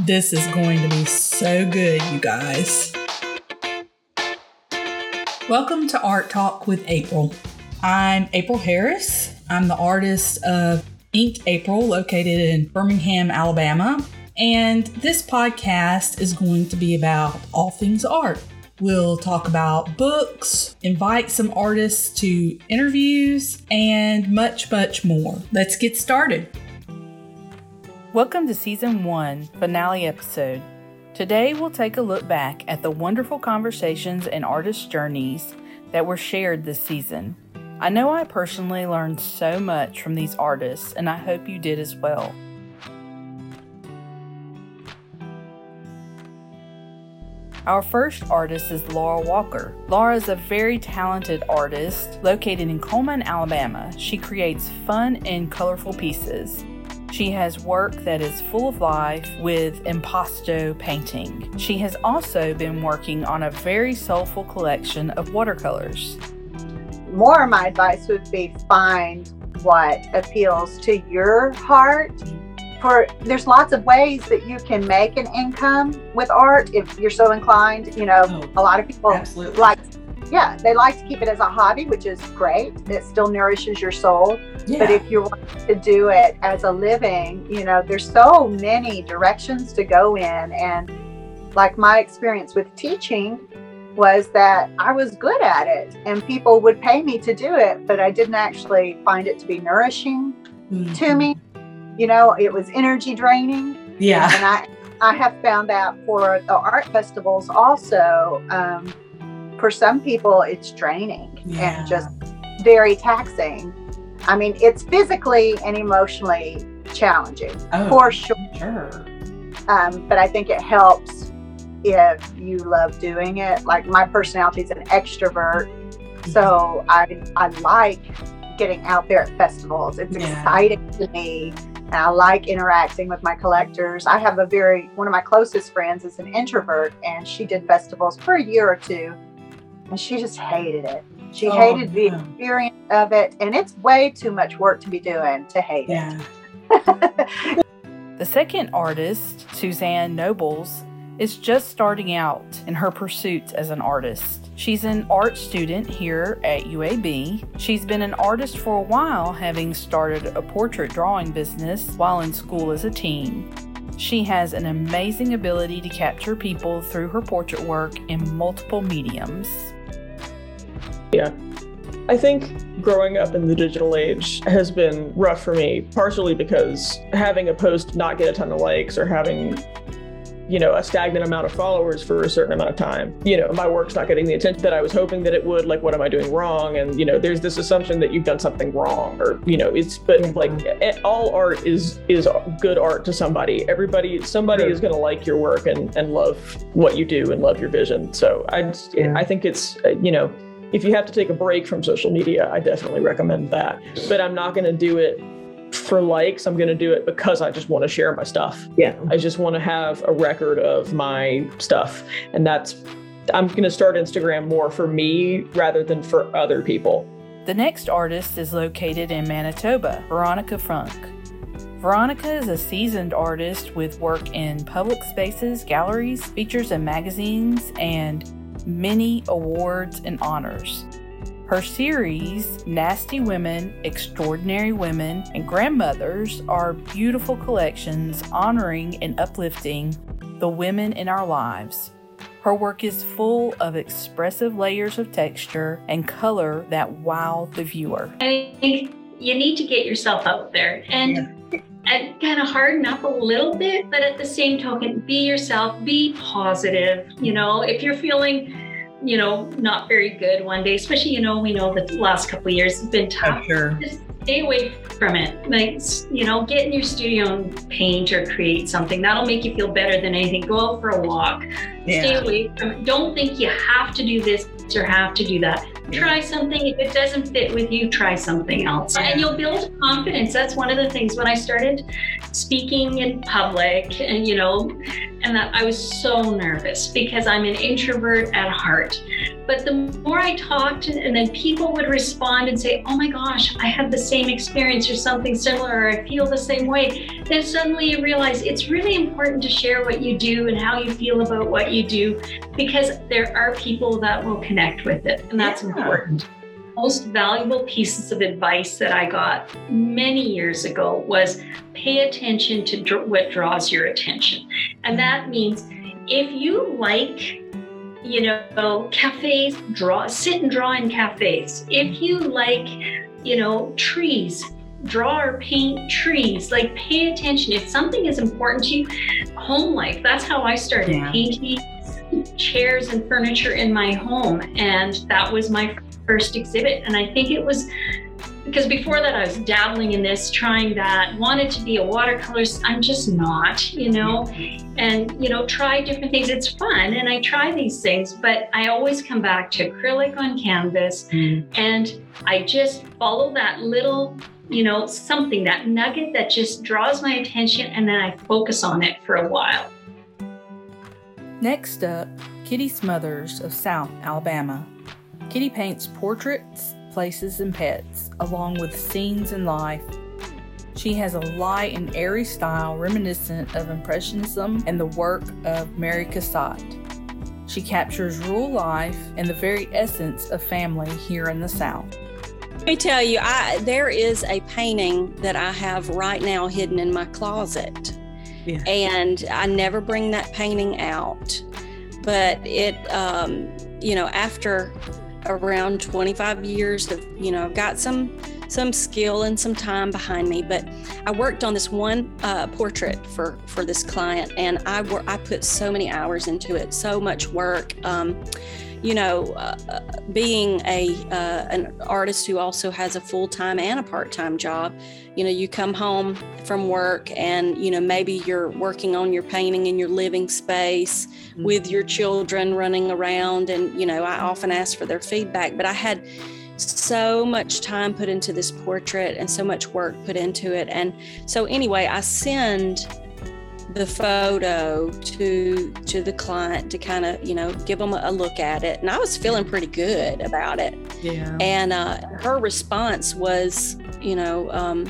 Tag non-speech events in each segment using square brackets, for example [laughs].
This is going to be so good, you guys. Welcome to Art Talk with April. I'm April Harris. I'm the artist of Inked April, located in Birmingham, Alabama. And this podcast is going to be about all things art. We'll talk about books, invite some artists to interviews, and much, much more. Let's get started. Welcome to Season 1, finale episode. Today we'll take a look back at the wonderful conversations and artist journeys that were shared this season. I know I personally learned so much from these artists, and I hope you did as well. Our first artist is Laura Walker. Laura is a very talented artist located in Cullman, Alabama. She creates fun and colorful pieces. She has work that is full of life with impasto painting. She has also been working on a very soulful collection of watercolors. More, of my advice would be find what appeals to your heart. For there's lots of ways that you can make an income with art if you're so inclined. You know, oh, a lot of people absolutely. like yeah, they like to keep it as a hobby, which is great. It still nourishes your soul. Yeah. But if you want to do it as a living, you know, there's so many directions to go in. And like my experience with teaching was that I was good at it and people would pay me to do it, but I didn't actually find it to be nourishing mm-hmm. to me. You know, it was energy draining. Yeah. And I, I have found that for the art festivals also. Um, for some people it's draining yeah. and just very taxing i mean it's physically and emotionally challenging oh, for sure, sure. Um, but i think it helps if you love doing it like my personality is an extrovert so i i like getting out there at festivals it's yeah. exciting to me and I like interacting with my collectors. I have a very, one of my closest friends is an introvert, and she did festivals for a year or two and she just hated it. She oh, hated the experience of it, and it's way too much work to be doing to hate yeah. it. [laughs] the second artist, Suzanne Nobles, is just starting out in her pursuits as an artist. She's an art student here at UAB. She's been an artist for a while, having started a portrait drawing business while in school as a teen. She has an amazing ability to capture people through her portrait work in multiple mediums. Yeah. I think growing up in the digital age has been rough for me, partially because having a post not get a ton of likes or having, you know, a stagnant amount of followers for a certain amount of time, you know, my work's not getting the attention that I was hoping that it would. Like, what am I doing wrong? And, you know, there's this assumption that you've done something wrong or, you know, it's, but like all art is, is good art to somebody. Everybody, somebody is going to like your work and, and love what you do and love your vision. So I, yeah. I think it's, uh, you know, if you have to take a break from social media, I definitely recommend that. But I'm not going to do it for likes. I'm going to do it because I just want to share my stuff. Yeah. I just want to have a record of my stuff. And that's, I'm going to start Instagram more for me rather than for other people. The next artist is located in Manitoba, Veronica Funk. Veronica is a seasoned artist with work in public spaces, galleries, features in magazines, and many awards and honors. Her series, Nasty Women, Extraordinary Women, and Grandmothers, are beautiful collections honoring and uplifting the women in our lives. Her work is full of expressive layers of texture and color that wow the viewer. I think you need to get yourself out there and yeah and kind of harden up a little bit, but at the same token, be yourself, be positive. You know, if you're feeling, you know, not very good one day, especially, you know, we know the last couple of years have been tough. Sure. Just stay away from it. Like, you know, get in your studio and paint or create something. That'll make you feel better than anything. Go out for a walk. Yeah. Stay away from it. Don't think you have to do this or have to do that. try something. If it doesn't fit with you, try something else. And you'll build confidence. That's one of the things when I started speaking in public and you know, and that I was so nervous because I'm an introvert at heart. But the more I talked and then people would respond and say, "Oh my gosh, I had the same experience or something similar or I feel the same way." Then suddenly you realize it's really important to share what you do and how you feel about what you do because there are people that will connect with it and that's Yeah. important most valuable pieces of advice that I got many years ago was pay attention to dr- what draws your attention. And that means if you like, you know, cafes, draw, sit and draw in cafes. If you like, you know, trees, draw or paint trees. Like pay attention. If something is important to you, home life, that's how I started Yeah. painting chairs and furniture in my home. And that was my first exhibit. And I think it was because before that I was dabbling in this, trying that, wanted to be a watercolorist. I'm just not, you know, and you know, try different things. It's fun and I try these things, but I always come back to acrylic on canvas Mm. and I just follow that little, you know, something, that nugget that just draws my attention and then I focus on it for a while. Next up, Kitty Smothers of South Alabama. Kitty paints portraits, places, and pets, along with scenes in life. She has a light and airy style reminiscent of Impressionism and the work of Mary Cassatt. She captures rural life and the very essence of family here in the South. Let me tell you, I there is a painting that I have right now hidden in my closet. Yeah. And I never bring that painting out. But it um, you know, after around 25 years of, you know, I've got some some skill and some time behind me, but I worked on this one uh, portrait for for this client, and I wor- I put so many hours into it, so much work. Um, you know, uh, uh, being a uh, an artist who also has a full time and a part time job, you know, you come home from work and you know maybe you're working on your painting in your living space with your children running around, and you know, I often ask for their feedback, but I had so much time put into this portrait and so much work put into it, and so anyway, I send the photo to to the client to kind of you know give them a look at it and i was feeling pretty good about it Yeah. and uh, her response was you know um,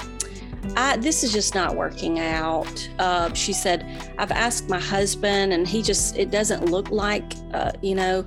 I, this is just not working out uh, she said i've asked my husband and he just it doesn't look like uh, you know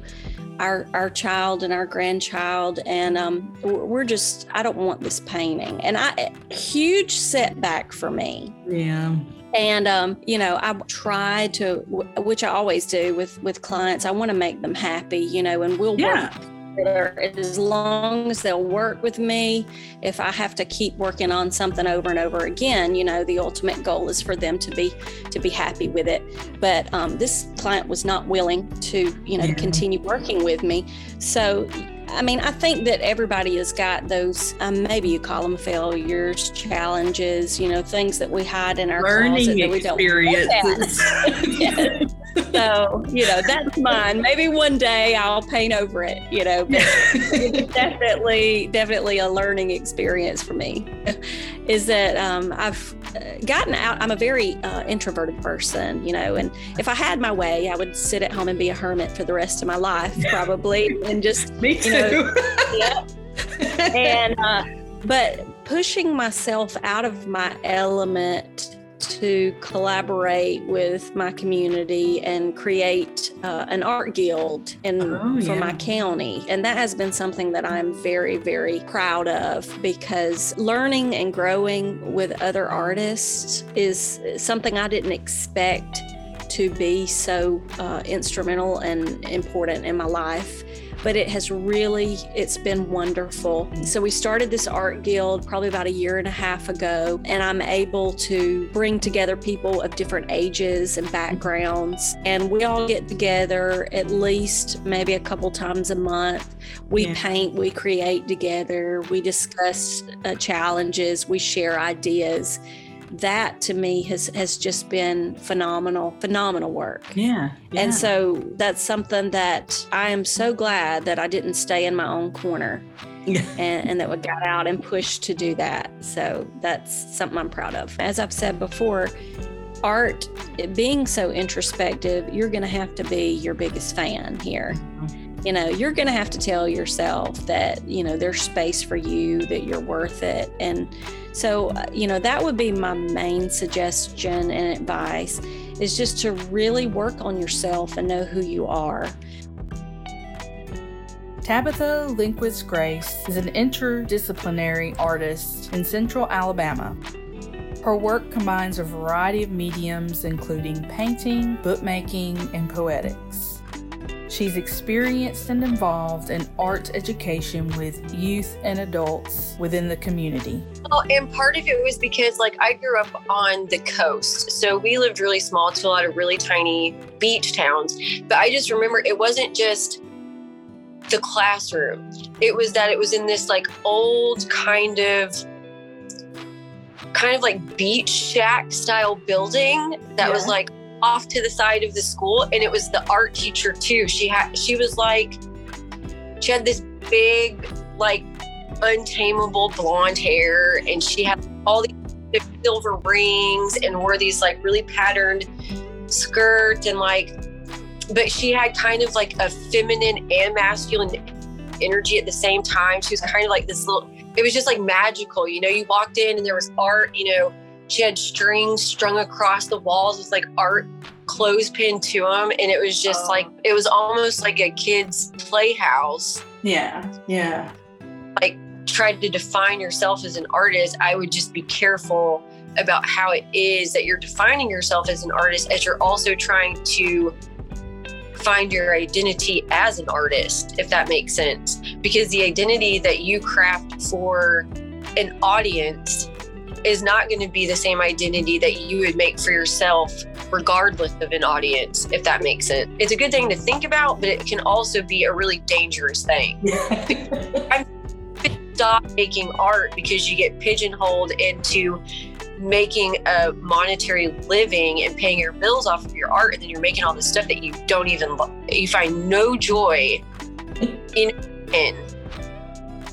our our child and our grandchild and um, we're we're just i don't want this painting and i huge setback for me Yeah. And um, you know i try to which i always do with with clients i want to make them happy you know and we'll Yeah. work as long as they'll work with me if i have to keep working on something over and over again you know the ultimate goal is for them to be to be happy with it but um, this client was not willing to you know Yeah. continue working with me so I mean, I think that everybody has got those, um, maybe you call them failures, challenges, you know, things that we hide in our closet Learning that we don't. [laughs] So, you know, that's mine. Maybe one day I'll paint over it, you know, but it's [laughs] definitely, definitely a learning experience for me. Is that um, I've uh, gotten out, I'm a very uh, introverted person, you know, and if I had my way, I would sit at home and be a hermit for the rest of my life, probably, and just [laughs] Me too. You know, yeah. [laughs] and uh, but pushing myself out of my element to collaborate with my community and create uh, an art guild in Oh, for my county. And that has been something that i'm very very proud of because learning and growing with other artists is something i didn't expect to be so uh, instrumental and important in my life but it has really it's been wonderful. So we started this art guild probably about a year and a half ago and i'm able to bring together people of different ages and backgrounds and we all get together at least maybe a couple times a month. We Yeah. paint we create together we discuss uh, challenges we share ideas that to me has has just been phenomenal phenomenal work. Yeah, yeah, and so that's something that i am so glad that i didn't stay in my own corner [laughs] and, and that we got out and pushed to do that. So that's something i'm proud of. As i've said before art being so introspective you're going to have to be your biggest fan here. Mm-hmm you know you're going to have to tell yourself that you know there's space for you that you're worth it and so uh, you know that would be my main suggestion and advice is just to really work on yourself and know who you are Tabitha Lindquist Grace is an interdisciplinary artist in central Alabama. Her work combines a variety of mediums, including painting, bookmaking, and poetics. She's experienced and involved in art education with youth and adults within the community. Well, and part of it was because, like, I grew up on the coast. So we lived really small to a lot of really tiny beach towns. But I just remember it wasn't just the classroom, it was that it was in this, like, old kind of kind of like beach shack style building that yeah. was like off to the side of the school and it was the art teacher too. She had she was like she had this big like untamable blonde hair and she had all these silver rings and wore these like really patterned skirt and like but she had kind of like a feminine and masculine energy at the same time. She was kind of like this little it was just like magical you know? You walked in and there was art you know she had strings strung across the walls with like art clothespin to them and it was just oh. like it was almost like a kid's playhouse. Yeah yeah. Like tried to define yourself as an artist i would just be careful about how it is that you're defining yourself as an artist as you're also trying to find your identity as an artist if that makes sense. Because the identity that you craft for an audience is not going to be the same identity that you would make for yourself regardless of an audience if that makes sense. It's a good thing to think about but it can also be a really dangerous thing. [laughs] I'm stop making art because you get pigeonholed into making a monetary living and paying your bills off of your art and then you're making all this stuff that you don't even you find no joy [laughs] in in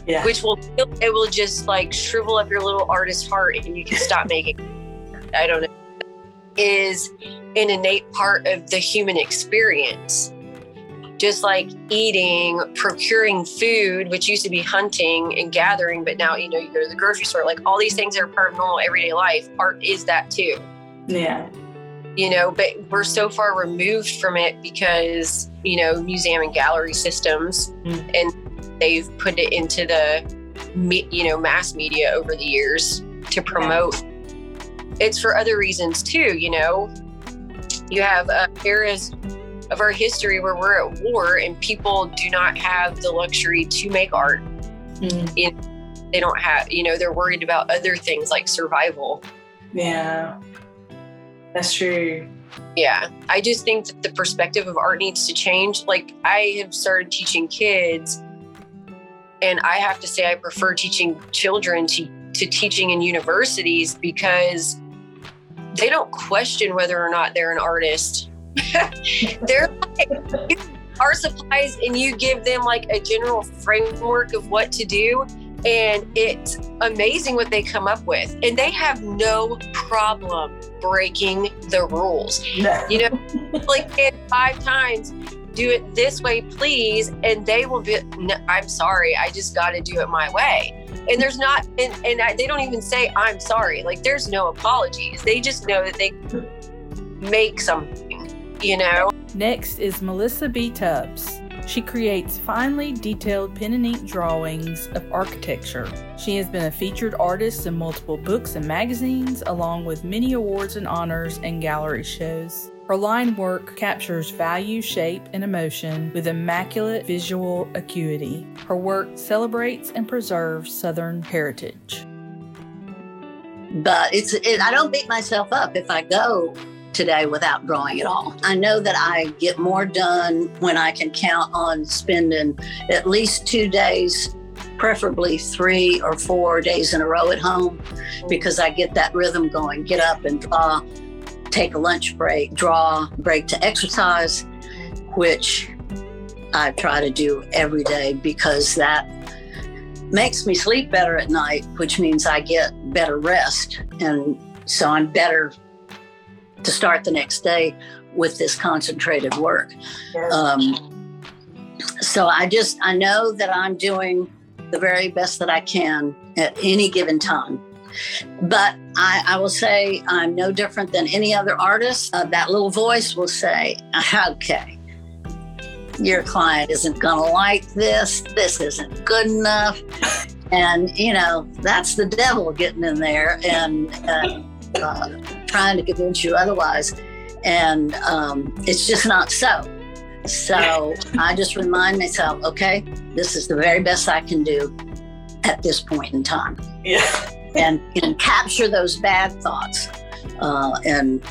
yeah. which will it will just like shrivel up your little artist heart and you can stop making i don't know is an innate part of the human experience just like eating procuring food which used to be hunting and gathering but now you know you go to the grocery store like all these things are part of normal everyday life art is that too yeah you know but we're so far removed from it because you know museum and gallery systems mm. and they've put it into the you know mass media over the years to promote. It's for other reasons too you know. You have uh, eras of our history where we're at war and people do not have the luxury to make art. Mm. you know, they don't have you know they're worried about other things like survival. Yeah. That's true. Yeah. I just think that the perspective of art needs to change. Like i have started teaching kids and I have to say, I prefer teaching children to, to teaching in universities because they don't question whether or not they're an artist. [laughs] they're like, art supplies, and you give them like a general framework of what to do. And it's amazing what they come up with. And they have no problem breaking the rules. No. You know, like five times do it this way, please. And they will be, no, I'm sorry, I just got to do it my way. And there's not, and, and I, they don't even say, I'm sorry. Like there's no apologies. They just know that they make something, you know? Next is Melissa B. Tubbs. She creates finely detailed pen and ink drawings of architecture. She has been a featured artist in multiple books and magazines, along with many awards and honors and gallery shows. Her line work captures value, shape, and emotion with immaculate visual acuity. Her work celebrates and preserves Southern heritage. But it's it, I don't beat myself up if I go today without drawing at all. I know that I get more done when I can count on spending at least two days preferably three or four days in a row at home because I get that rhythm going. Get up and draw, take a lunch break, draw, break to exercise, which I try to do every day because that makes me sleep better at night, which means I get better rest. And so I'm better to start the next day with this concentrated work. Um, so I just, I know that I'm doing the very best that I can at any given time. But I, I will say I'm no different than any other artist. Uh, that little voice will say, okay, your client isn't going to like this. This isn't good enough. And, you know, that's the devil getting in there and uh, uh, trying to convince you otherwise. And um, it's just not so. So I just remind myself, okay, this is the very best I can do at this point in time. Yeah. And, and capture those bad thoughts uh, and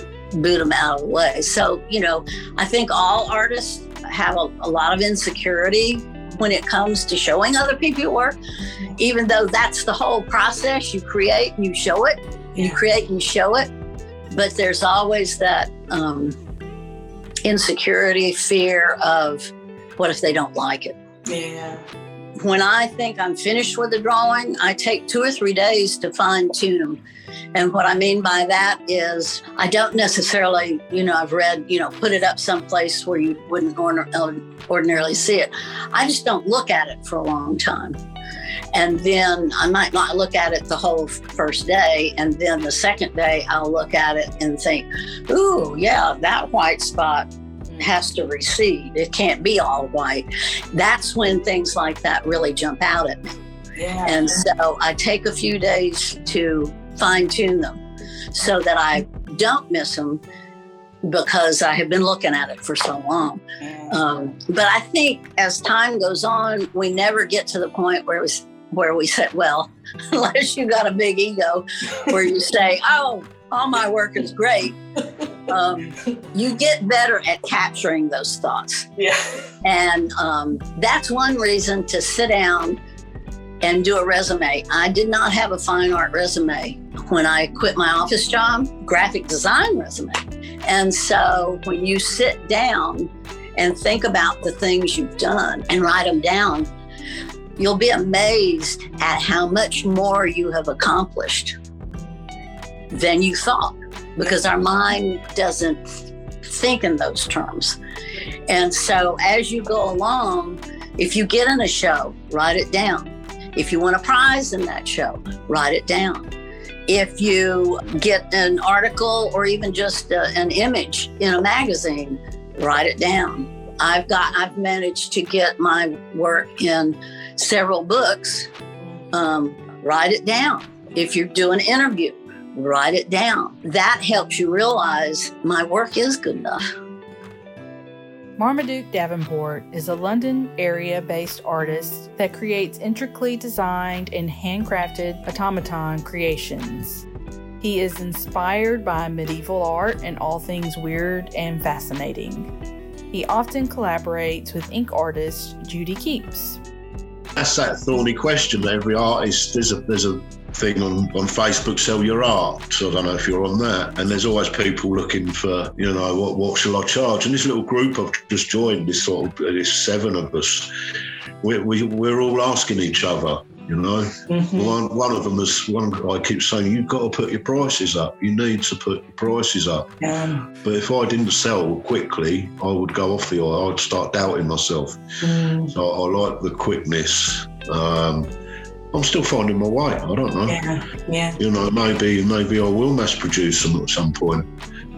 boot them out of the way. So, you know, I think all artists have a, a lot of insecurity when it comes to showing other people your work, even though that's the whole process. You create and you show it, you create and you show it. But there's always that um, insecurity, fear of what if they don't like it? Yeah. When I think I'm finished with the drawing, I take two or three days to fine tune them. And what I mean by that is, I don't necessarily, you know, I've read, you know, put it up someplace where you wouldn't uh, ordinarily see it. I just don't look at it for a long time. And then I might not look at it the whole first day. And then the second day, I'll look at it and think, ooh, yeah, that white spot has to recede. It can't be all white. That's when things like that really jump out at me. Yeah. And so I take a few days to fine tune them so that I don't miss them because I have been looking at it for so long. Um, but I think as time goes on, we never get to the point where we, where we say, well, [laughs] unless you got a big ego, where you say, oh, all my work is great. Um, you get better at capturing those thoughts. Yeah. And um, that's one reason to sit down and do a resume. I did not have a fine art resume when I quit my office job, graphic design resume. And so when you sit down and think about the things you've done and write them down, you'll be amazed at how much more you have accomplished than you thought because our mind doesn't think in those terms. And so as you go along, if you get in a show, write it down. If you want a prize in that show, write it down. If you get an article or even just a, an image in a magazine, write it down. I've got I've managed to get my work in several books. Um, write it down. If you do an interview, write it down. That helps you realize my work is good enough. Marmaduke Davenport is a London area based artist that creates intricately designed and handcrafted automaton creations. He is inspired by medieval art and all things weird and fascinating. He often collaborates with ink artist Judy Keeps. That's that thorny question that every artist, there's a, there's a thing on, on Facebook, sell your art. So I don't know if you're on that. And there's always people looking for, you know, what, what shall I charge? And this little group I've just joined, this sort of, there's seven of us, we, we, we're all asking each other, you know. Mm-hmm. One, one of them is, one I keep saying, you've got to put your prices up. You need to put your prices up. Yeah. But if I didn't sell quickly, I would go off the oil. I'd start doubting myself. Mm. So I like the quickness. Um, I'm still finding my way. I don't know. Yeah, yeah. You know, maybe maybe I will mass produce them at some point.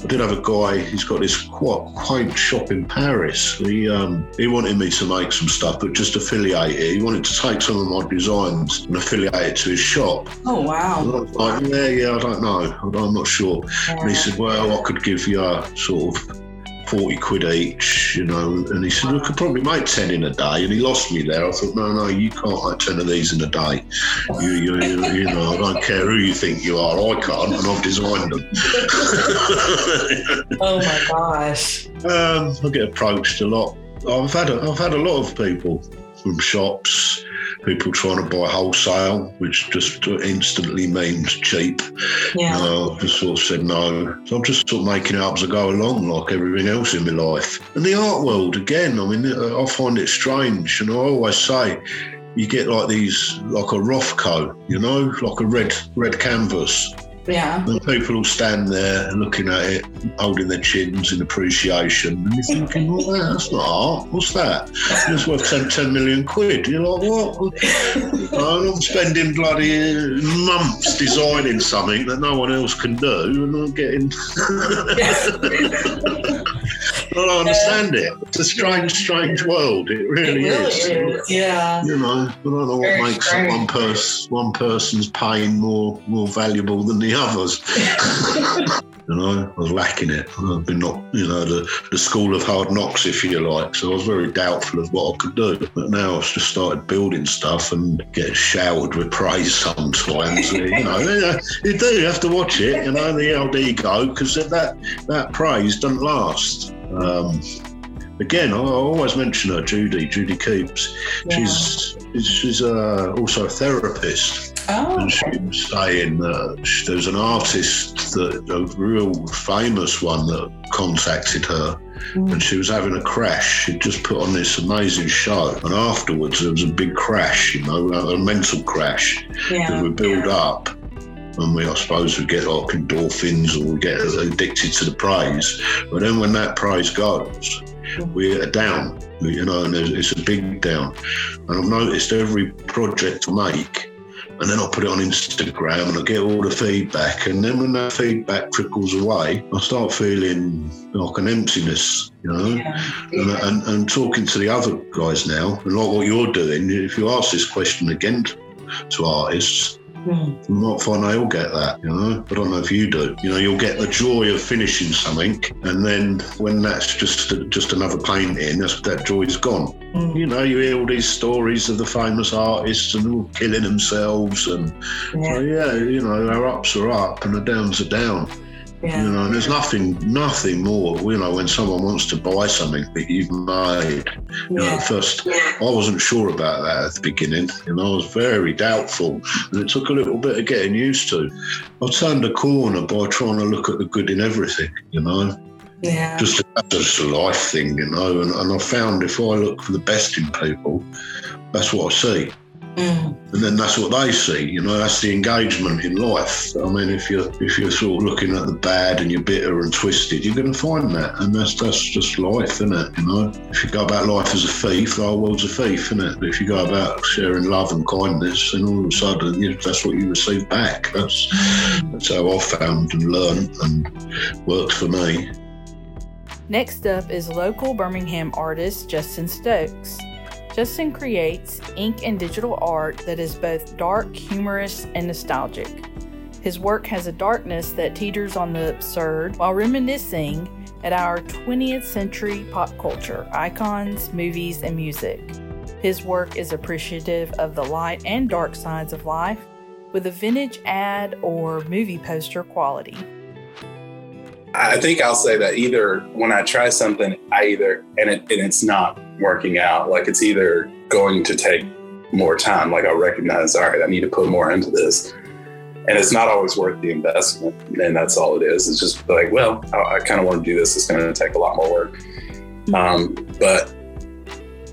I did have a guy. He's got this quite quaint shop in Paris. He um, he wanted me to make some stuff, but just affiliate it. He wanted to take some of my designs and affiliate it to his shop. Oh wow! like, yeah, yeah, I don't know. I'm not sure. Yeah. And he said, well, I could give you a sort of 40 quid each, you know. And he said, we could probably make 10 in a day. And he lost me there. I thought, no, no, you can't make 10 of these in a day. You, you, you, you know, I don't care who you think you are. I can't, and I've designed them. [laughs] oh my gosh. Um, I get approached a lot. I've had a, I've had a lot of people from shops people trying to buy wholesale, which just instantly means cheap. Yeah. Uh, I just sort of said no. So I'm just sort of making it up as I go along, like everything else in my life. And the art world, again, I mean, I find it strange. And I always say, you get like these, like a Rothko, you know, like a red red canvas. Yeah. And people will stand there looking at it, holding their chins in appreciation. And you're thinking, well, that's not art. What's that? It's worth 10, 10 million quid. You're like, what? I'm spending bloody months designing something that no one else can do. And I'm getting. [laughs] [laughs] I don't understand it. It's a strange, strange world. It really, It really is. is. Yeah. You know, I don't know what makes strange. one person one person's pain more more valuable than the others. [laughs] you know, I was lacking it. I've been not, you know, the, the school of hard knocks, if you like. So I was very doubtful of what I could do. But now I've just started building stuff and get showered with praise sometimes. you know, [laughs] you do have to watch it. You know, the old ego because that that praise doesn't last. Um, again, I always mention her, Judy, Judy Keeps. She's she's uh, also a therapist, Oh. and she was saying that sh- there was an artist that a real famous one that contacted her. Mm. And she was having a crash. She'd just put on this amazing show, and afterwards there was a big crash, you know, a mental crash that Yeah. would build up. And we, I suppose, we get like endorphins or we get addicted to the praise. But then when that praise goes, we're down, you know, and it's a big down. And I've noticed every project I make, and then I put it on Instagram and I get all the feedback. And then when that feedback trickles away, I start feeling like an emptiness, you know. Yeah. And, and, and talking to the other guys now, and like what you're doing, if you ask this question again to artists, Mm. might find they all get that, you know. But I don't know if you do. You know, you'll get the joy of finishing something, and then when that's just just another painting, that's, that joy's gone. Mm. You know, you hear all these stories of the famous artists and all killing themselves, and so Yeah. yeah, you know, our ups are up and the downs are down. You know, and there's nothing, nothing more. You know, when someone wants to buy something that you've made. You know, Yeah. at first I wasn't sure about that at the beginning. You know, I was very doubtful, and it took a little bit of getting used to. I turned a corner by trying to look at the good in everything. You know, Yeah. just just a life thing. You know, and, and I found if I look for the best in people, that's what I see. Mm. And then that's what they see, you know. That's the engagement in life. I mean, if you're if you're sort of looking at the bad and you're bitter and twisted, you're going to find that, and that's that's just life, isn't it? You know. If you go about life as a thief, the whole world's a thief, isn't it? But if you go about sharing love and kindness, then all of a sudden you, that's what you receive back. That's that's how I found and learned and worked for me. Next up is local Birmingham artist Justin Stokes. Justin creates ink and digital art that is both dark, humorous, and nostalgic. His work has a darkness that teeters on the absurd while reminiscing at our 20th century pop culture icons, movies, and music. His work is appreciative of the light and dark sides of life with a vintage ad or movie poster quality. I think I'll say that either when I try something, I either and it and it's not working out, like it's either going to take more time, like I'll recognize, all right, I need to put more into this. And it's not always worth the investment. And that's all it is. It's just like, well, I, I kind of want to do this. It's going to take a lot more work. Um, but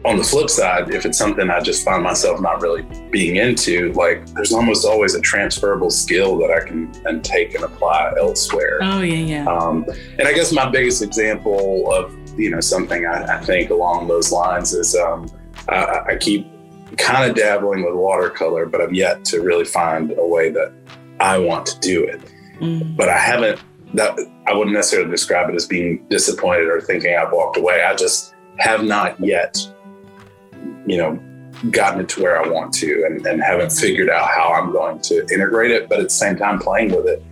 on the flip side, if it's something I just find myself not really being into, like there's almost always a transferable skill that I can and take and apply elsewhere. Oh yeah, yeah. Um, and I guess my biggest example of you know something I, I think along those lines is um, I, I keep kind of dabbling with watercolor, but I've yet to really find a way that I want to do it. Mm. But I haven't. That I wouldn't necessarily describe it as being disappointed or thinking I've walked away. I just have not yet, you know, gotten it to where I want to, and, and haven't figured out how I'm going to integrate it. But at the same time, playing with it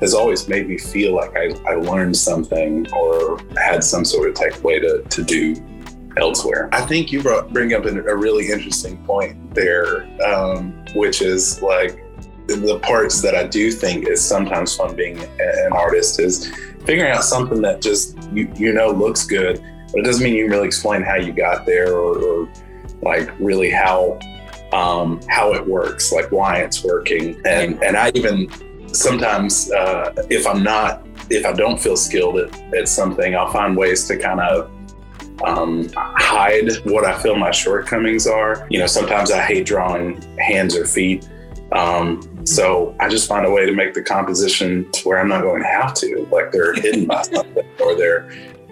has always made me feel like I, I learned something or had some sort of takeaway to, to do elsewhere. I think you brought, bring up a really interesting point there, um, which is like the parts that I do think is sometimes fun being an artist is figuring out something that just you, you know looks good, but it doesn't mean you can really explain how you got there or, or like really how um, how it works, like why it's working, and and I even sometimes uh, if I'm not if I don't feel skilled at, at something, I'll find ways to kind of um, hide what I feel my shortcomings are. You know, sometimes I hate drawing hands or feet. Um, so I just find a way to make the composition to where I'm not going to have to, like they're hidden by [laughs] something or they're,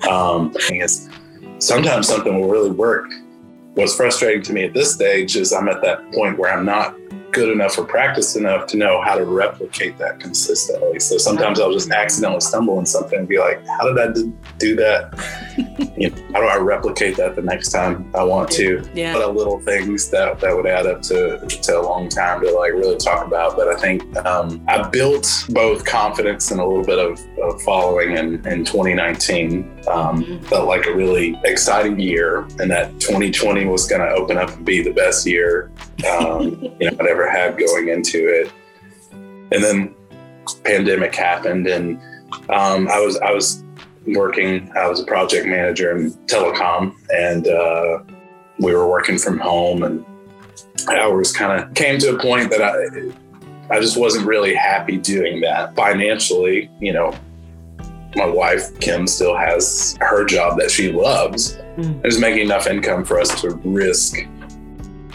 um, sometimes something will really work. What's frustrating to me at this stage is I'm at that point where I'm not good enough or practiced enough to know how to replicate that consistently. So sometimes I'll just accidentally stumble in something and be like, how did I do that? [laughs] you know, how do I replicate that the next time I want to? Yeah. A little things that, that would add up to, to a long time to like really talk about. But I think um, I built both confidence and a little bit of, of following in, in 2019. Um, mm-hmm. Felt like a really exciting year and that 2020 was going to open up and be the best year um, [laughs] you know, I'd ever had going into it. And then pandemic happened and um, I was I was working. I was a project manager in telecom, and uh, we were working from home, and I hours kind of came to a point that I I just wasn't really happy doing that financially. You know, my wife Kim still has her job that she loves, mm. and is making enough income for us to risk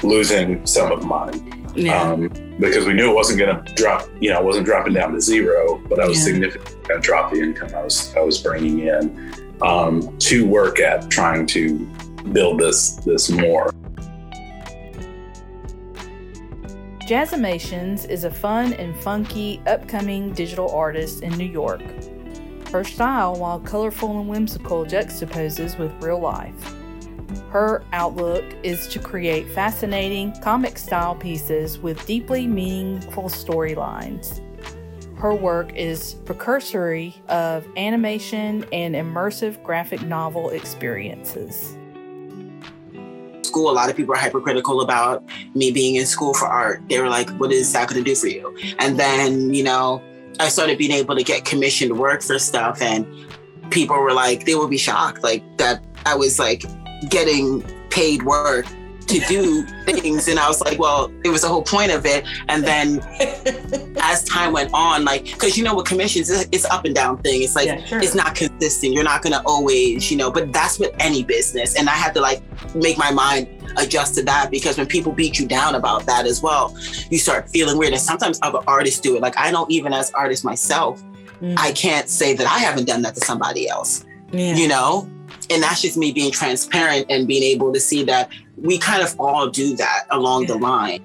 losing some of mine. Yeah. Um, because we knew it wasn't going to drop, you know, I wasn't dropping down to zero, but I was yeah. significantly going to drop the income I was I was bringing in um, to work at trying to build this this more. Jazzimations is a fun and funky upcoming digital artist in New York. Her style, while colorful and whimsical, juxtaposes with real life. Her outlook is to create fascinating comic style pieces with deeply meaningful storylines. Her work is precursory of animation and immersive graphic novel experiences school, a lot of people are hypercritical about me being in school for art. They were like, what is that going to do for you? And then, you know, I started being able to get commissioned work for stuff, and people were like, they would be shocked, like that I was like getting paid work to do things. And i was like well it was the whole point of it. And then [laughs] as time went on like because you know what commissions it's up and down thing. It's like yeah, sure. it's not consistent. You're not gonna always you know but that's with any business. And i had to like make my mind adjust to that because when people beat you down about that as well you start feeling weird. And sometimes other artists do it. Like i don't even as artist myself mm. i can't say that i haven't done that to somebody else yeah. you know? And that's just me being transparent and being able to see that we kind of all do that along yeah. the line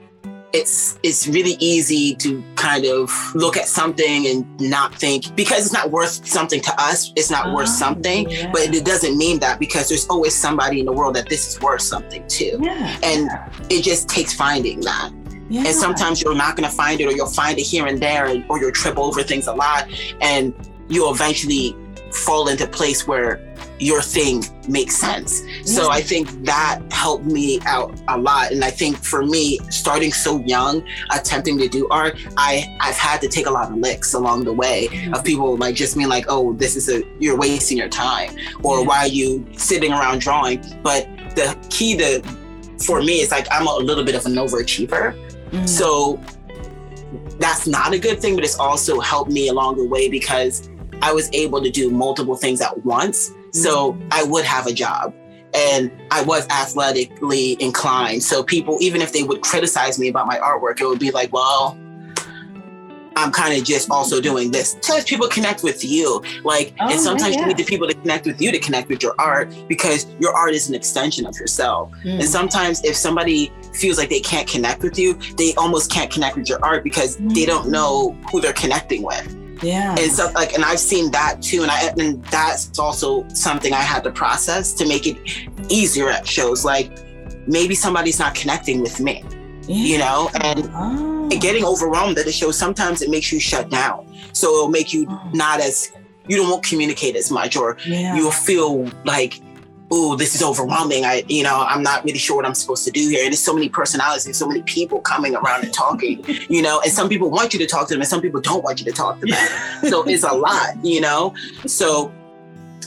it's it's really easy to kind of look at something and not think because it's not worth something to us it's not worth ah, something yeah. but it doesn't mean that because there's always somebody in the world that this is worth something too yeah. and it just takes finding that yeah. And sometimes you're not going to find it, or you'll find it here and there, and, or you'll trip over things a lot, and you'll eventually fall into a place where your thing makes sense. So I think that helped me out a lot. And I think for me, starting so young, attempting to do art, I, I've had to take a lot of licks along the way mm-hmm. of people like just being like, oh, this is a, you're wasting your time. Or why are you sitting around drawing? But the key to, for me, is like, I'm a little bit of an overachiever. Mm-hmm. So that's not a good thing, but it's also helped me along the way because I was able to do multiple things at once. So mm-hmm. I would have a job and I was athletically inclined. So people, even if they would criticize me about my artwork, it would be like, well, I'm kind of just also doing this. Sometimes people connect with you. Like, oh, and sometimes yeah. you need the people to connect with you to connect with your art because your art is an extension of yourself. Mm. And sometimes if somebody feels like they can't connect with you, they almost can't connect with your art because mm. they don't know who they're connecting with. Yeah. And stuff like, and I've seen that too. And I, and that's also something I had to process to make it easier at shows. Like maybe somebody's not connecting with me, yeah. you know, and, oh. getting overwhelmed at a show, sometimes it makes you shut down. So it'll make you oh. not as, you don't communicate as much or yeah. you'll feel like oh, this is overwhelming. I, you know, I'm not really sure what I'm supposed to do here. And there's so many personalities, and so many people coming around and talking, [laughs] you know, and some people want you to talk to them and some people don't want you to talk to them. so it's a [laughs] lot, you know? So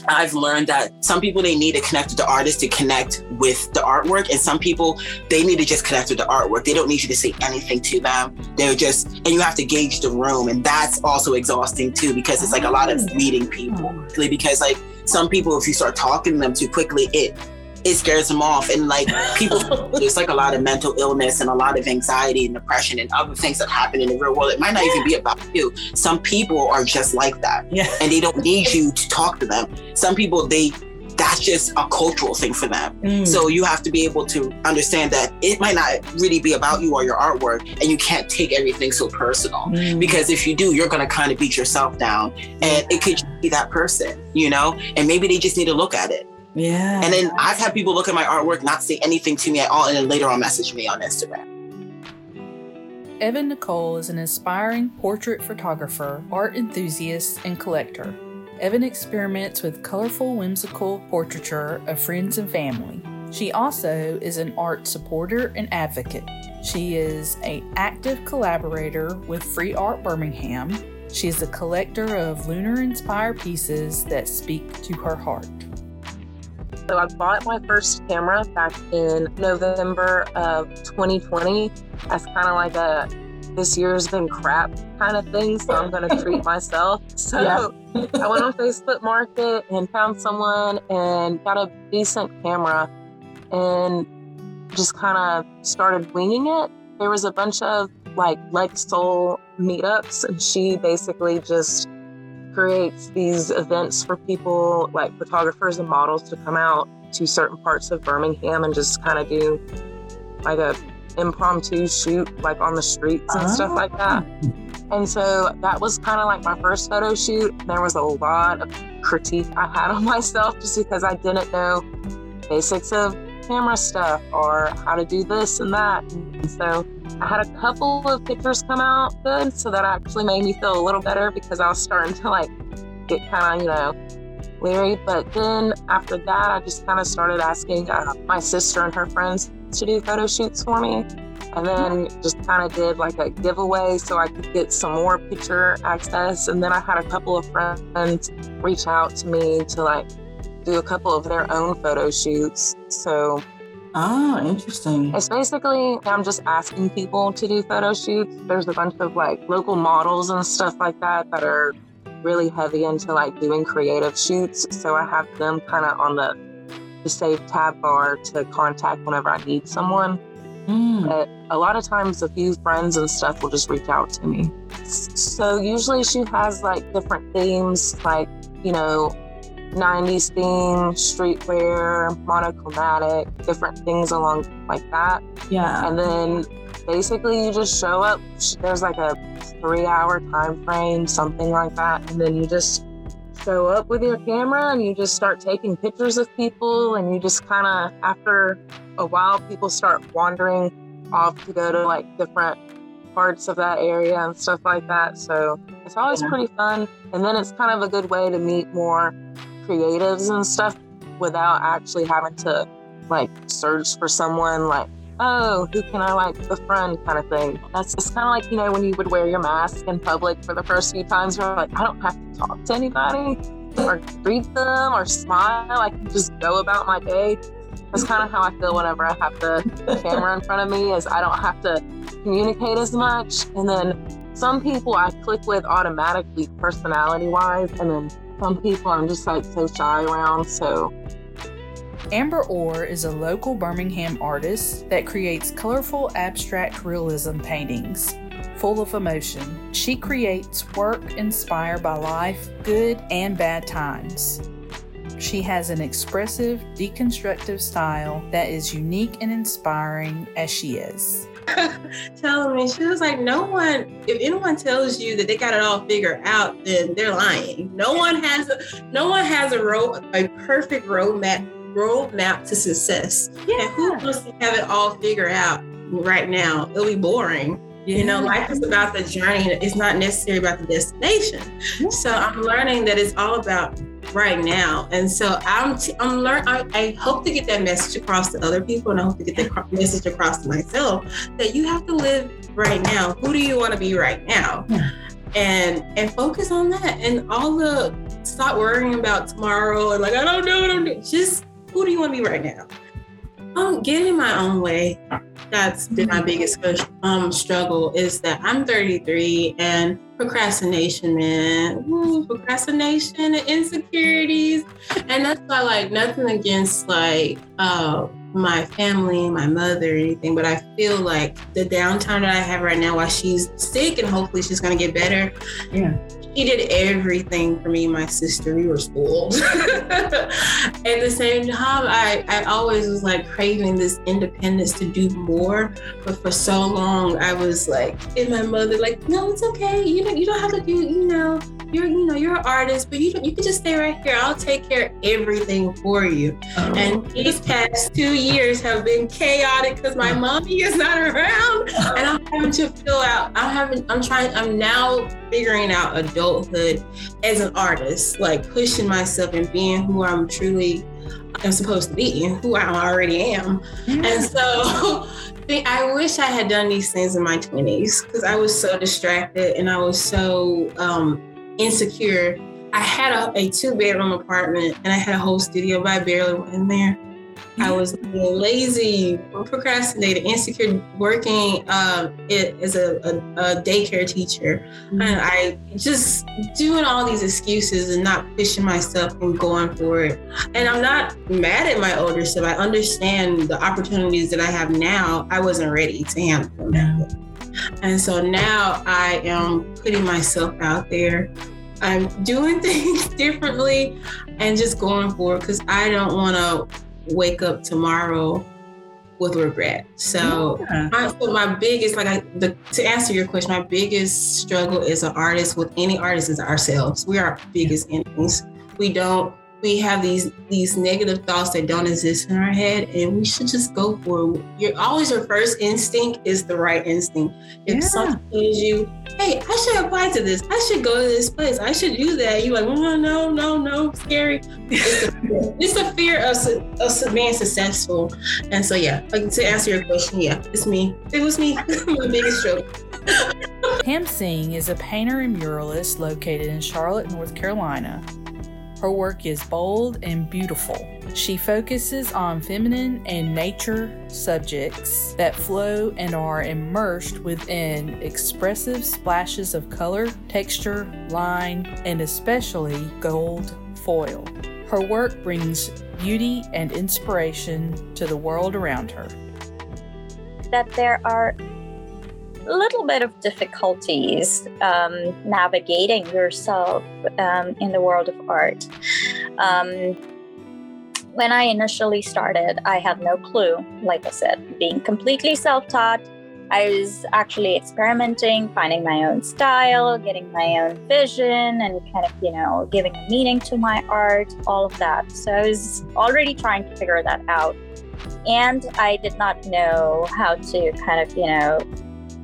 I've learned that some people they need to connect with the artist to connect with the artwork, and some people they need to just connect with the artwork. They don't need you to say anything to them. They're just, and you have to gauge the room, and that's also exhausting too because it's like a lot of meeting people. Because like some people, if you start talking to them too quickly, it it scares them off. And like people, [laughs] there's like a lot of mental illness and a lot of anxiety and depression and other things that happen in the real world. It might not even be about you. Some people are just like that. Yeah. And they don't need you to talk to them. Some people, they, that's just a cultural thing for them. Mm. So you have to be able to understand that it might not really be about you or your artwork, and you can't take everything so personal. Mm. Because if you do, you're gonna kind of beat yourself down, and it could be that person, you know. And maybe they just need to look at it. Yeah. And then I've had people look at my artwork, not say anything to me at all, and then later on message me on Instagram. Evan Nicole is an inspiring portrait photographer, art enthusiast, and collector. Evan experiments with colorful, whimsical portraiture of friends and family. She also is an art supporter and advocate. She is an active collaborator with Free Art Birmingham. She is a collector of lunar inspired pieces that speak to her heart. So I bought my first camera back in November of 2020 as kind of like a this year's been crap kind of thing, so I'm gonna treat myself. [laughs] So Yeah. I went on Facebook Market and found someone and got a decent camera and just kind of started winging it. There was a bunch of like Leg Soul meetups, and she basically just creates these events for people, like photographers and models, to come out to certain parts of Birmingham and just kind of do like a impromptu shoot, like on the streets and stuff like that. And so that was kind of like my first photo shoot. There was a lot of critique I had [laughs] on myself just because I didn't know basics of camera stuff or how to do this and that. And so I had a couple of pictures come out good, so that actually made me feel a little better because I was starting to like get kind of, you know, leery. But then after that, I just kind of started asking uh, my sister and her friends to do photo shoots for me. And then just kind of did like a giveaway so I could get some more picture access. And then I had a couple of friends reach out to me to like do a couple of their own photo shoots. So Oh, interesting. it's basically I'm just asking people to do photo shoots. There's a bunch of like local models and stuff like that that are really heavy into like doing creative shoots. So I have them kind of on the the save tab bar to contact whenever I need someone. Mm. But a lot of times, a few friends and stuff will just reach out to me. So usually she has like different themes, like you know, 90s theme, streetwear, monochromatic, different things along like that. Yeah. And then basically you just show up. There's like a three hour time frame, something like that. And then you just show up with your camera and you just start taking pictures of people. And you just kind of, after a while, people start wandering off to go to like different parts of that area and stuff like that. So it's always Yeah. pretty fun. And then it's kind of a good way to meet more creatives and stuff without actually having to like search for someone like oh who can i like? Befriend kind of thing. That's just kind of like you know when you would wear your mask in public for the first few times you're like i don't have to talk to anybody or greet them or smile. I can just go about my day. That's kind of how i feel whenever i have the camera in front of me is i don't have to communicate as much. And then some people i click with automatically personality wise and then some people i'm just like so shy around. So Amber Orr is a local Birmingham artist that creates colorful abstract realism paintings full of emotion. She creates work inspired by life, good and bad times. She has an expressive, deconstructive style that is unique and inspiring as she is. [laughs] telling me she was like no one if anyone tells you that they got it all figured out then they're lying no one has a no one has a road a perfect roadmap roadmap to success. Yeah. and who wants to have it all figured out right now? It'll be boring. You know life is about the journey. It's not necessarily about the destination. So i'm learning that it's all about right now. And so i'm t- i'm learn I, I hope to get that message across to other people and i hope to get that cro- message across to myself that you have to live right now. Who do you want to be right now? And and focus on that. And all the stop worrying about tomorrow and like I don't know, what I don't know. Just who do you want to be right now? Um, get in my own way. That's been my biggest um struggle is that I'm 33 and procrastination, man. Ooh, procrastination and insecurities. And that's why like nothing against like uh my family, my mother, anything, but I feel like the downtime that I have right now while she's sick and hopefully she's gonna get better. Yeah she did everything for me and my sister. We were spoiled. [laughs] At the same time, I, I always was like craving this independence to do more. But for so long, I was like, and my mother, like, no, it's okay. You don't, you don't have to do, you know, you're, you know, you're an artist, but you you can just stay right here. I'll take care of everything for you. Oh. And these past two years have been chaotic because my oh. mommy is not around, and I'm having to fill out. I'm having, I'm trying, I'm now figuring out adulthood as an artist, like pushing myself and being who I'm truly I'm supposed to be and who I already am. Yeah. And so [laughs] I wish I had done these things in my 20s because I was so distracted and I was so um, insecure. I had a, a two bedroom apartment and I had a whole studio, but I barely went in there. I was lazy, procrastinated, insecure, working um, it, as a, a, a, daycare teacher. Mm-hmm. And I just doing all these excuses and not pushing myself and going for it. And I'm not mad at my older self. I understand the opportunities that I have now. I wasn't ready to handle them. And so now I am putting myself out there. I'm doing [laughs] things differently and just going for it because I don't want to wake up tomorrow with regret. So, yeah. my, so my biggest, like, I, the, to answer your question, my biggest struggle as an artist with any artist is ourselves. We are our biggest enemies. We don't we have these these negative thoughts that don't exist in our head and we should just go for it. You're always your first instinct is the right instinct. If yeah. something tells you, hey, I should apply to this, I should go to this place, I should do that, you're like, oh, no, no, no, scary. It's a, [laughs] it's a fear of, of being successful. And so yeah, like to answer your question, yeah, it's me. It was me, [laughs] my biggest struggle. Pam Singh is a painter and muralist located in Charlotte, North Carolina. Her work is bold and beautiful. She focuses on feminine and nature subjects that flow and are immersed within expressive splashes of color, texture, line, and especially gold foil. Her work brings beauty and inspiration to the world around her. That there are little bit of difficulties um, navigating yourself um, in the world of art. Um, when I initially started, I had no clue. Like I said, being completely self taught, I was actually experimenting, finding my own style, getting my own vision, and kind of, you know, giving a meaning to my art, all of that. So I was already trying to figure that out. And I did not know how to kind of, you know,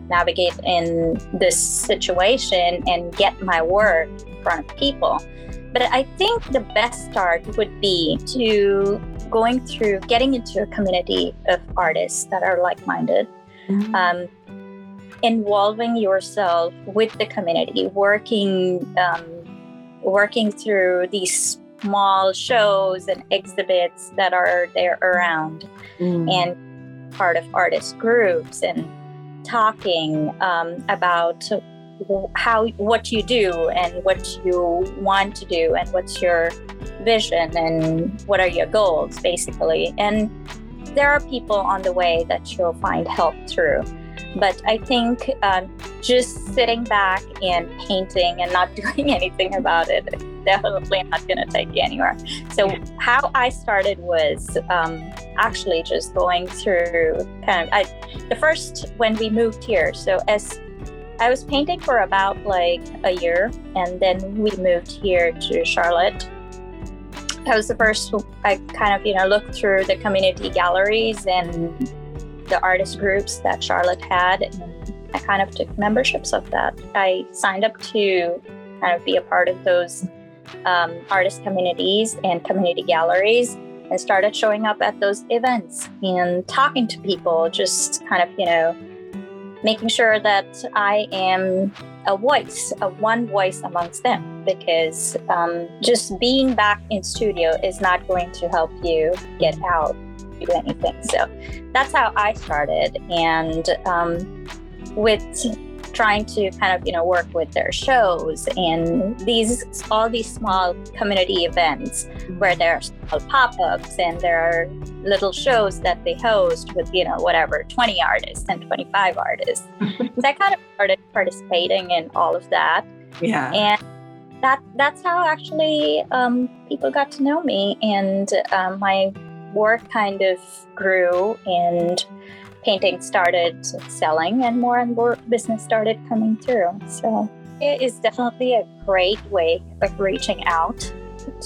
navigate in this situation and get my work in front of people. But I think the best start would be to going through getting into a community of artists that are like minded, mm-hmm. um, involving yourself with the community, working, um, working through these small shows and exhibits that are there around, mm. and part of artist groups and talking um, about how what you do and what you want to do and what's your vision and what are your goals basically. And there are people on the way that you'll find help through. But i think um, just sitting back and painting and not [laughs] doing anything about it definitely not going to take you anywhere so how i started was um, actually just going through kind of I, the first when we moved here. So as I was painting for about like a year, and then we moved here to Charlotte. That was the first I kind of you know looked through the community galleries and the artist groups that Charlotte had, and I kind of took memberships of that. I signed up to kind of be a part of those um, artist communities and community galleries and started showing up at those events and talking to people, just kind of, you know, making sure that I am a voice, a one voice amongst them. because um, just being back in studio is not going to help you get out do anything so that's how i started and um, with trying to kind of you know work with their shows and these all these small community events where there are small pop-ups and there are little shows that they host with you know whatever 20 artists and 25 artists [laughs] so i kind of started participating in all of that Yeah. and that that's how actually um, people got to know me and um, my work kind of grew and painting started selling and more and more business started coming through. So it is definitely a great way of reaching out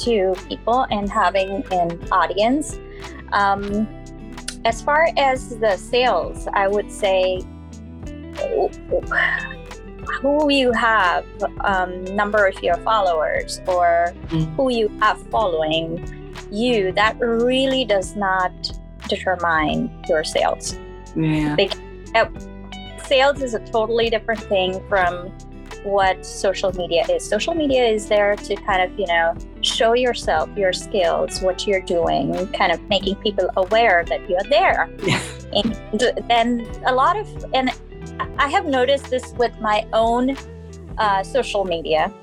to people and having an audience. Um, as far as the sales i would say who you have um, number of your followers or who you have following you that really does not determine your sales Yeah. They- uh, sales is a totally different thing from what social media is. Social media is there to kind of you know show yourself your skills what you're doing kind of making people aware that you're there. And then a lot of and i have noticed this with my own uh, social media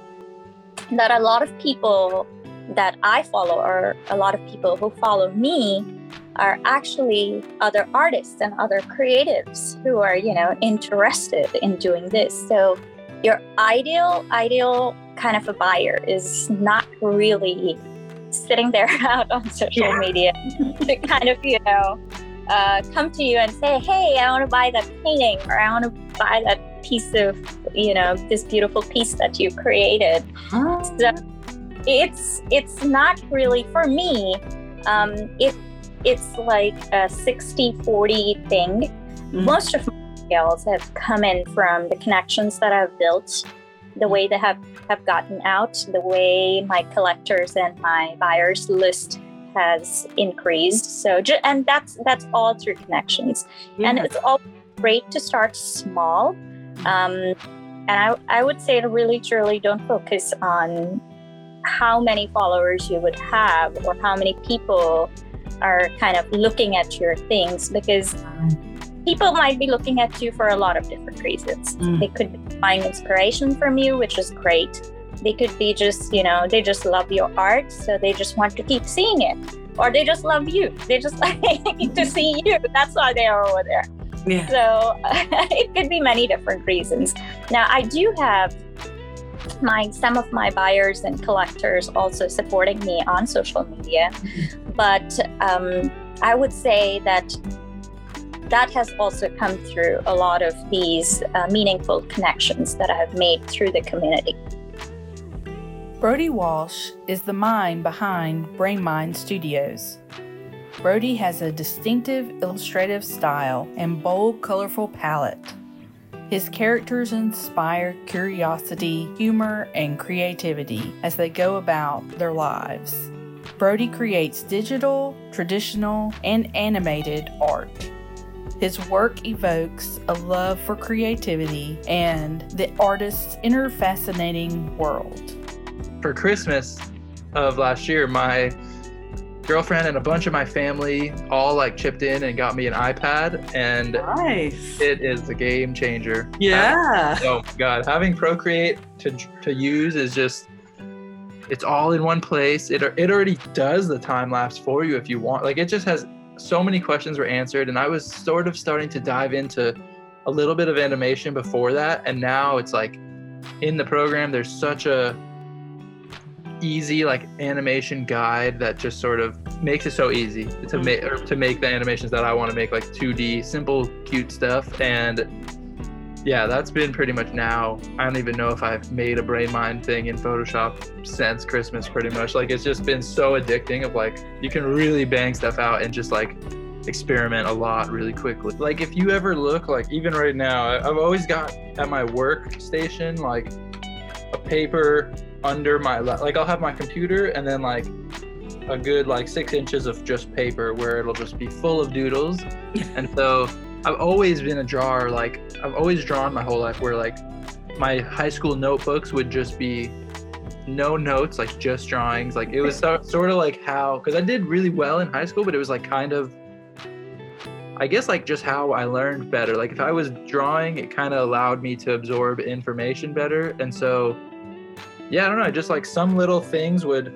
that a lot of people that i follow or a lot of people who follow me are actually other artists and other creatives who are you know interested in doing this. So your ideal ideal kind of a buyer is not really sitting there [laughs] out on social media to kind of you know uh, come to you and say hey i want to buy that painting or i want to buy that piece of you know this beautiful piece that you created. So it's it's not really for me. Um, it it's like a 60 40 thing. Most of my sales have come in from the connections that i've built the way they have have gotten out the way my collectors and my buyers list has increased. So and that's that's all through connections. And it's all great to start small. Um, and I, I would say to really truly don't focus on how many followers you would have or how many people are kind of looking at your things because people might be looking at you for a lot of different reasons. Mm. They could find inspiration from you, which is great. They could be just, you know, they just love your art, so they just want to keep seeing it. Or they just love you. They just [laughs] like to mm-hmm. see you. That's why they are over there. Yeah. So [laughs] it could be many different reasons. Now I do have my some of my buyers and collectors also supporting me on social media, mm-hmm. But um, I would say that that has also come through a lot of these uh, meaningful connections that I have made through the community. Brody Walsh is the mind behind Brain Mind Studios. Brody has a distinctive illustrative style and bold, colorful palette. His characters inspire curiosity, humor, and creativity as they go about their lives. Brody creates digital, traditional, and animated art. His work evokes a love for creativity and the artist's inner fascinating world. for Christmas of last year, my girlfriend and a bunch of my family all like chipped in and got me an iPad, and nice. it is a game changer. Yeah. oh my god, having Procreate to to use is just it's all in one place. It it already does the time lapse for you if you want. Like it just has so many questions were answered, and I was sort of starting to dive into a little bit of animation before that, and now it's like in the program there's such a easy like animation guide that just sort of makes it so easy to make to make the animations that I want to make like 2D simple cute stuff and yeah that's been pretty much now. I don't even know if I've made a brain mind thing in Photoshop since Christmas pretty much. Like it's just been so addicting of like you can really bang stuff out and just like experiment a lot really quickly. Like if you ever look like even right now I've always got at my workstation like a paper under my like I'll have my computer and then like a good like six inches of just paper where it'll just be full of doodles. and so I've always been a drawer. Like I've always drawn my whole life where like my high school notebooks would just be no notes, like just drawings. Like it was so, sort of like how, because I did really well in high school, but it was like kind of, I guess like just how I learned better. Like if I was drawing, it kind of allowed me to absorb information better. And so, yeah, I don't know, just like some little things would,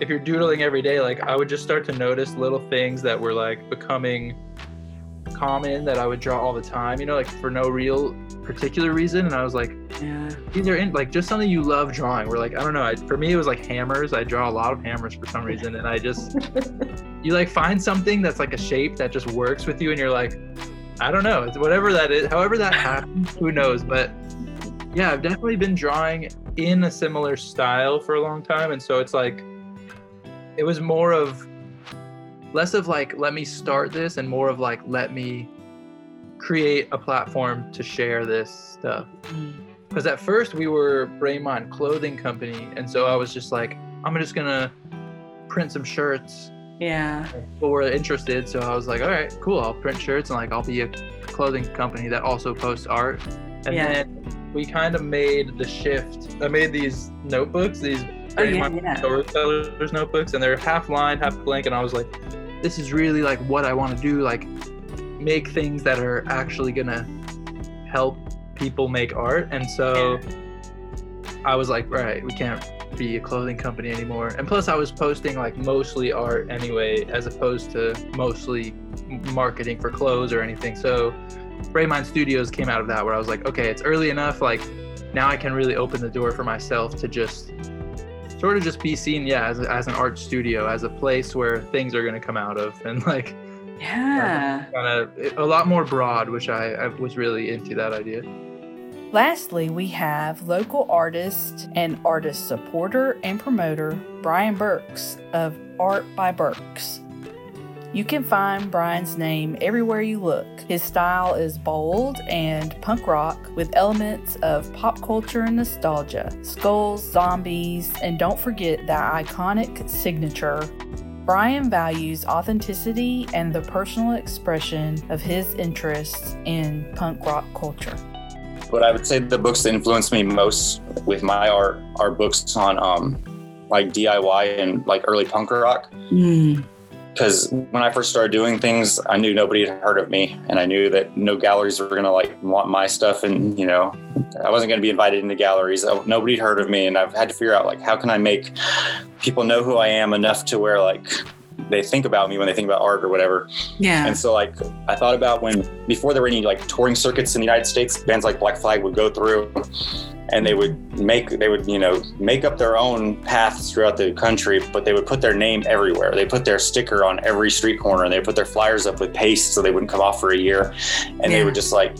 if you're doodling every day, like I would just start to notice little things that were like becoming common that I would draw all the time, you know, like for no real particular reason. And I was like, Yeah. these are in like just something you love drawing. Where like I don't know, I, for me it was like hammers. I draw a lot of hammers for some reason, and I just [laughs] you like find something that's like a shape that just works with you, and you're like, I don't know, it's whatever that is, however that happens, who knows? But yeah, I've definitely been drawing in a similar style for a long time, and so it's like it was more of less of like let me start this and more of like let me create a platform to share this stuff mm. because at first we were Brainmon clothing company and so I was just like I'm just gonna print some shirts Yeah. people were interested so I was like all right cool I'll print shirts and like I'll be a clothing company that also posts art and Yeah. then we kind of made the shift I made these notebooks these Oh, yeah, Brainmon yeah. storytellers notebooks and they're half lined half blank and I was like this is really like what I want to do like make things that are actually gonna help people make art and so I was like right we can't be a clothing company anymore. And plus I was posting like mostly art anyway as opposed to mostly marketing for clothes or anything. So Brainmine Studios came out of that where I was like okay it's early enough like now I can really open the door for myself to just sort of just be seen yeah as, a, as an art studio as a place where things are going to come out of [laughs] and like Yeah. Uh, kind of a lot more broad which I, I was really into that idea Lastly, we have local artist and artist supporter and promoter Brian Burks of Art by Burks. You can find Brian's name everywhere you look. His style is bold and punk rock with elements of pop culture and nostalgia, skulls, zombies, and don't forget that iconic signature. Brian values authenticity and the personal expression of his interests in punk rock culture. But I would say the books that influenced me most with my art are books on um, like DIY and like early punk rock. Mm. Because when I first started doing things, I knew nobody had heard of me, and I knew that no galleries were gonna like want my stuff, and you know, I wasn't gonna be invited into galleries. Uh, Nobody had heard of me, and I've had to figure out like how can I make people know who I am enough to where like they think about me when they think about art or whatever. Yeah. And so like I thought about when before there were any like touring circuits in the United States, bands like Black Flag would go through and they would make they would, you know, make up their own paths throughout the country, but they would put their name everywhere. They put their sticker on every street corner and they put their flyers up with paste so they wouldn't come off for a year. And they Yeah. would just like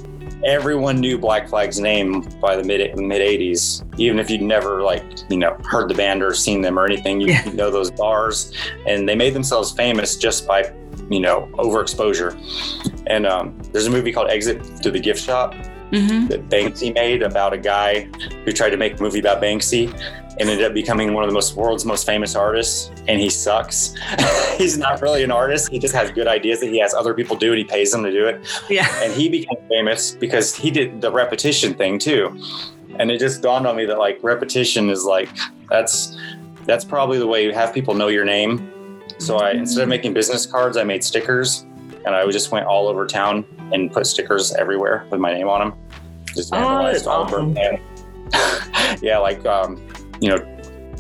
everyone knew Black Flag's name by the mid mid 80s, even if you'd never like you know heard the band or seen them or anything. You Yeah. know those bars, and they made themselves famous just by you know overexposure. And um, there's a movie called Exit to the Gift Shop Mm-hmm. that Banksy made about a guy who tried to make a movie about Banksy and ended up becoming one of the most world's most famous artists and he sucks. [laughs] He's not really an artist. He just has good ideas that he has other people do and he pays them to do it. Yeah. And he became famous because he did the repetition thing too. And it just dawned on me that like repetition is like that's that's probably the way you have people know your name. So I instead of making business cards, I made stickers and I just went all over town and put stickers everywhere with my name on them. Just Oh, vandalized that's all over. awesome. And- [laughs] yeah, like um, you know,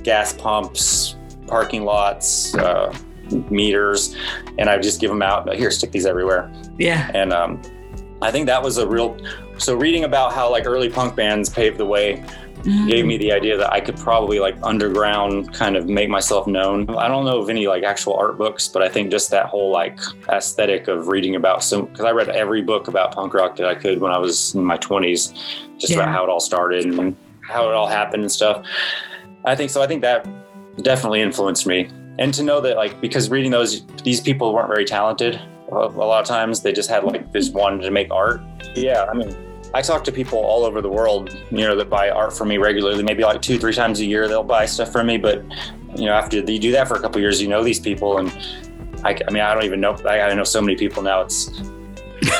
gas pumps, parking lots, uh, meters, and I would just give them out. Here, stick these everywhere. Yeah. And um, I think that was a real. So reading about how like early punk bands paved the way Mm-hmm. gave me the idea that I could probably like underground kind of make myself known. I don't know of any like actual art books, but I think just that whole like aesthetic of reading about some because I read every book about punk rock that I could when I was in my 20s, just Yeah. about how it all started and how it all happened and stuff. I think so. I think that definitely influenced me. And to know that like because reading those these people weren't very talented a a lot of times they just had like this wanted to make art. Yeah, I mean I talk to people all over the world, you know, that buy art from me regularly. Maybe like two, three times a year, they'll buy stuff from me. But you know, after you do that for a couple years, you know these people, and I, I mean, I don't even know. I, I know so many people now. It's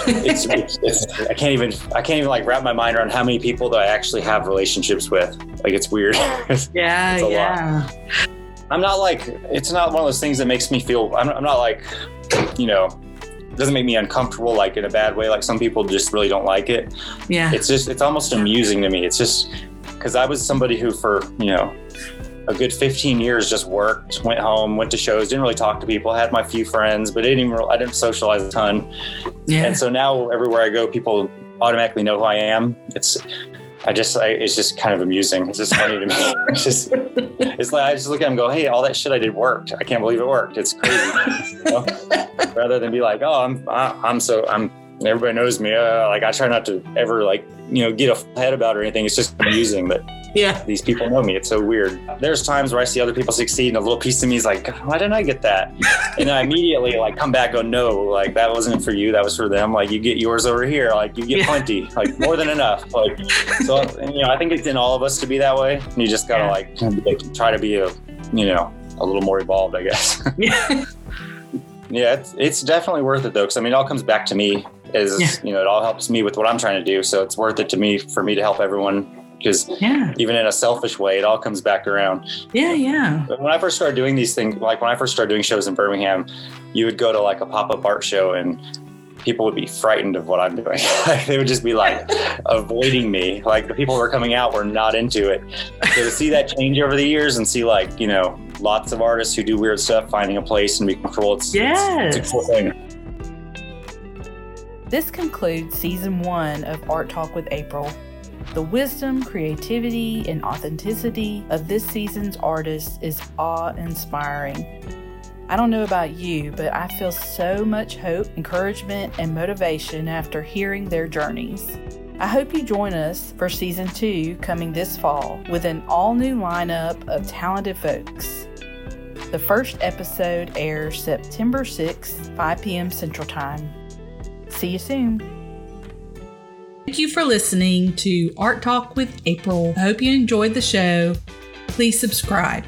it's, [laughs] it's, it's I can't even I can't even like wrap my mind around how many people that I actually have relationships with. Like it's weird. [laughs] It's- Yeah, a lot. yeah. I'm not like it's not one of those things that makes me feel. I'm, I'm not like you know. It doesn't make me uncomfortable like in a bad way. Like some people just really don't like it. Yeah. it's just it's almost amusing to me. It's just because i was somebody who for you know a good 15 years just worked went home went to shows didn't really talk to people had my few friends but didn't even i didn't socialize a ton. Yeah. and so now everywhere i go people automatically know who i am. It's i just I, it's just kind of amusing. It's just funny to me. [laughs] It's just it's like i just look at him and go hey all that shit i did worked. I can't believe it worked. It's crazy. You know? [laughs] rather than be like oh i'm I- i'm so i'm everybody knows me. Uh, like i try not to ever like you know get a head about or anything. It's just amusing that yeah. These people know me. It's so weird. There's times where i see other people succeed and a little piece of me is like why didn't i get that? [laughs] And i immediately like come back go no like that wasn't for you. That was for them. Like you get yours over here. Like you get plenty. Like more than enough. Like so and, you know i think it's in all of us to be that way. You just gotta like, like try to be a you know a little more evolved i guess. [laughs] [laughs] Yeah. It's, it's definitely worth it though because i mean it all comes back to me is Yeah. you know it all helps me with what i'm trying to do. So it's worth it to me for me to help everyone because Yeah. even in a selfish way it all comes back around Yeah, yeah. When i first started doing these things like when i first started doing shows in birmingham you would go to like a pop-up art show and people would be frightened of what i'm doing [laughs] they would just be like [laughs] avoiding me like the people who were coming out were not into it so to see that change over the years and see like you know lots of artists who do weird stuff finding a place and be comfortable it's, it's, it's a cool thing This concludes season one of Art Talk with April. The wisdom, creativity, and authenticity of this season's artists is awe inspiring. I don't know about you, but I feel so much hope, encouragement, and motivation after hearing their journeys. I hope you join us for season two coming this fall with an all new lineup of talented folks. The first episode airs September 6th, 5 p.m. Central Time. See you soon. Thank you for listening to Art Talk with April. I hope you enjoyed the show. Please subscribe.